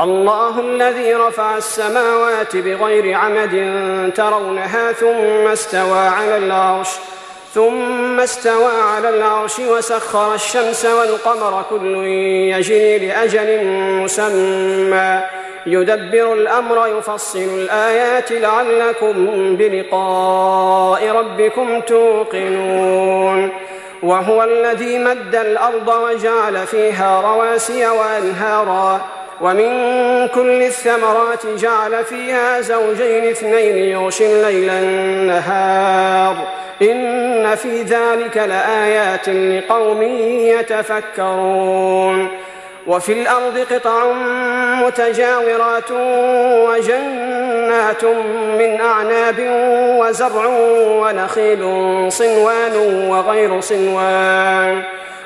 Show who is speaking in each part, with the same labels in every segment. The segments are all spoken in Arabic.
Speaker 1: الله الذي رفع السماوات بغير عمد ترونها ثم استوى على العرش ثم استوى على العرش وسخر الشمس والقمر كل يجري لأجل مسمى. يدبر الأمر يفصل الآيات لعلكم بلقاء ربكم توقنون. وهو الذي مد الأرض وجعل فيها رواسي وأنهارا. ومن كل الثمرات جعل فيها زوجين اثنين يغشي الليل النهار. إن في ذلك لآيات لقوم يتفكرون. وفي الأرض قطع متجاورات وجنات من أعناب وزرع ونخيل صنوان وغير صنوان.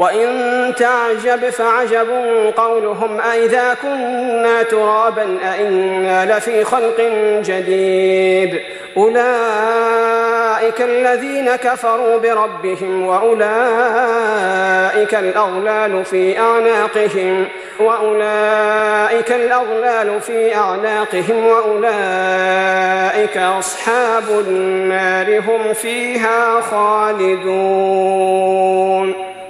Speaker 1: وإن تعجب فعجب قولهم أئذا كنا ترابا أئنا لفي خلق جديد أولئك الذين كفروا بربهم وأولئك الأغلال في أعناقهم وأولئك الأغلال في أعناقهم وأولئك أصحاب النار هم فيها خالدون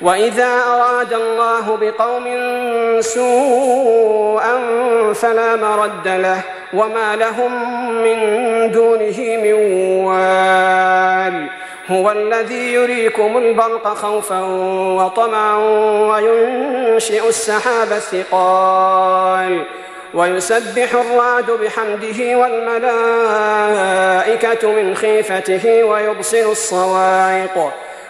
Speaker 1: وإذا أراد الله بقوم سوءا فلا مرد له وما لهم من دونه من وال. هو الذي يريكم البرق خوفا وطمعا وينشئ السحاب الثقال ويسبح الرعد بحمده والملائكة من خيفته ويبصر الصواعق.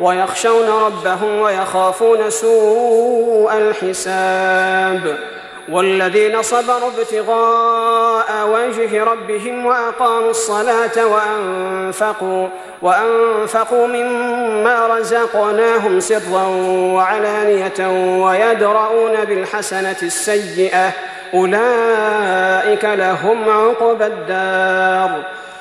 Speaker 1: ويخشون ربهم ويخافون سوء الحساب والذين صبروا ابتغاء وجه ربهم وأقاموا الصلاة وأنفقوا وأنفقوا مما رزقناهم سرا وعلانية ويدرؤون بالحسنة السيئة أولئك لهم عقبى الدار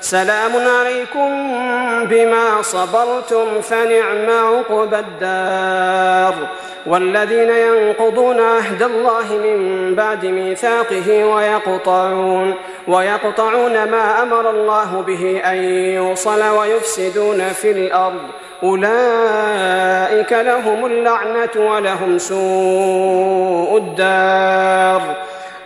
Speaker 1: سلام عليكم بما صبرتم فنعم عقبى الدار. والذين ينقضون عهد الله من بعد ميثاقه ويقطعون ويقطعون ما أمر الله به أن يوصل ويفسدون في الأرض. أولئك لهم اللعنة ولهم سوء الدار.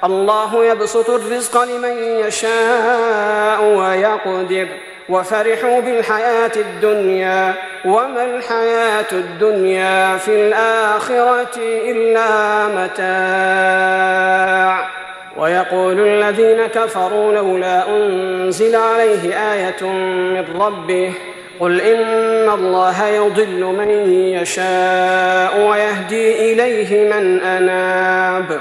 Speaker 1: الله يبسط الرزق لمن يشاء ويقدر. وفرحوا بالحياة الدنيا. وما الحياة الدنيا في الآخرة إلا متاع. ويقول الذين كفروا لولا أنزل عليه آية من ربه قل إن الله يضل من يشاء ويهدي إليه من أناب.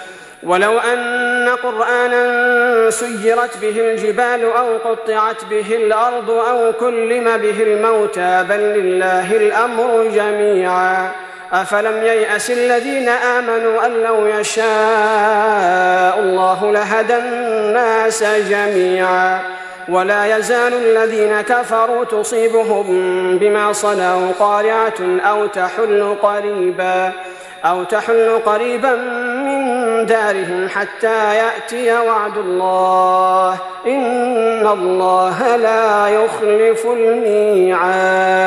Speaker 1: ولو أن قرآنا سيرت به الجبال أو قطعت به الأرض أو كلم به الموتى بل لله الأمر جميعا. أفلم ييأس الذين آمنوا أن لو يشاء الله لهدى الناس جميعا. ولا يزال الذين كفروا تصيبهم بما صنعوا قارعة أو تحل قريبا. أو تحل قريبا من دارهم حتى يأتي وعد الله. إن الله لا يخلف الميعاد.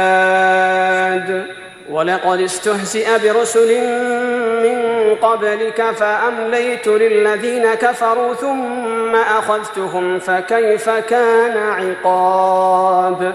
Speaker 1: ولقد استهزئ برسل من قبلك فأمليت للذين كفروا ثم أخذتهم فكيف كان عقاب؟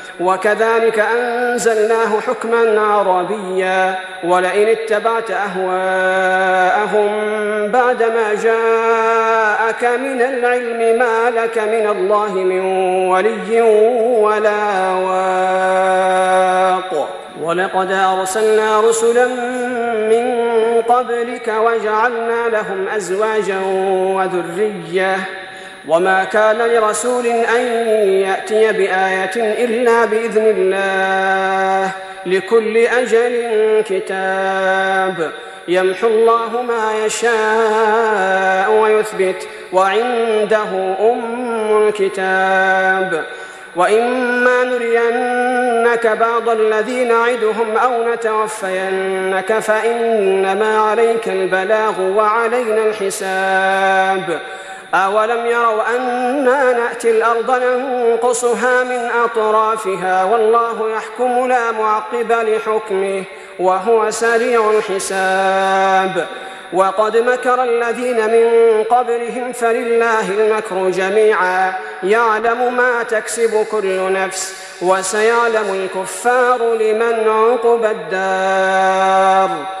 Speaker 1: وكذلك أنزلناه حكما عربيا ولئن اتبعت أهواءهم بعدما جاءك من العلم ما لك من الله من ولي ولا واق. ولقد أرسلنا رسلا من قبلك وجعلنا لهم أزواجا وذرية وما كان لرسول أن يأتي بآية إلا بإذن الله لكل أجل كتاب يمحو الله ما يشاء ويثبت وعنده أم الكتاب وإما نرينك بعض الذي نعدهم أو نتوفينك فإنما عليك البلاغ وعلينا الحساب أولم يروا أنا نأتي الأرض ننقصها من أطرافها والله يحكم لا معقب لحكمه وهو سريع الحساب. وقد مكر الذين من قبلهم فلله المكر جميعا. يعلم ما تكسب كل نفس وسيعلم الكفار لمن عقب الدار.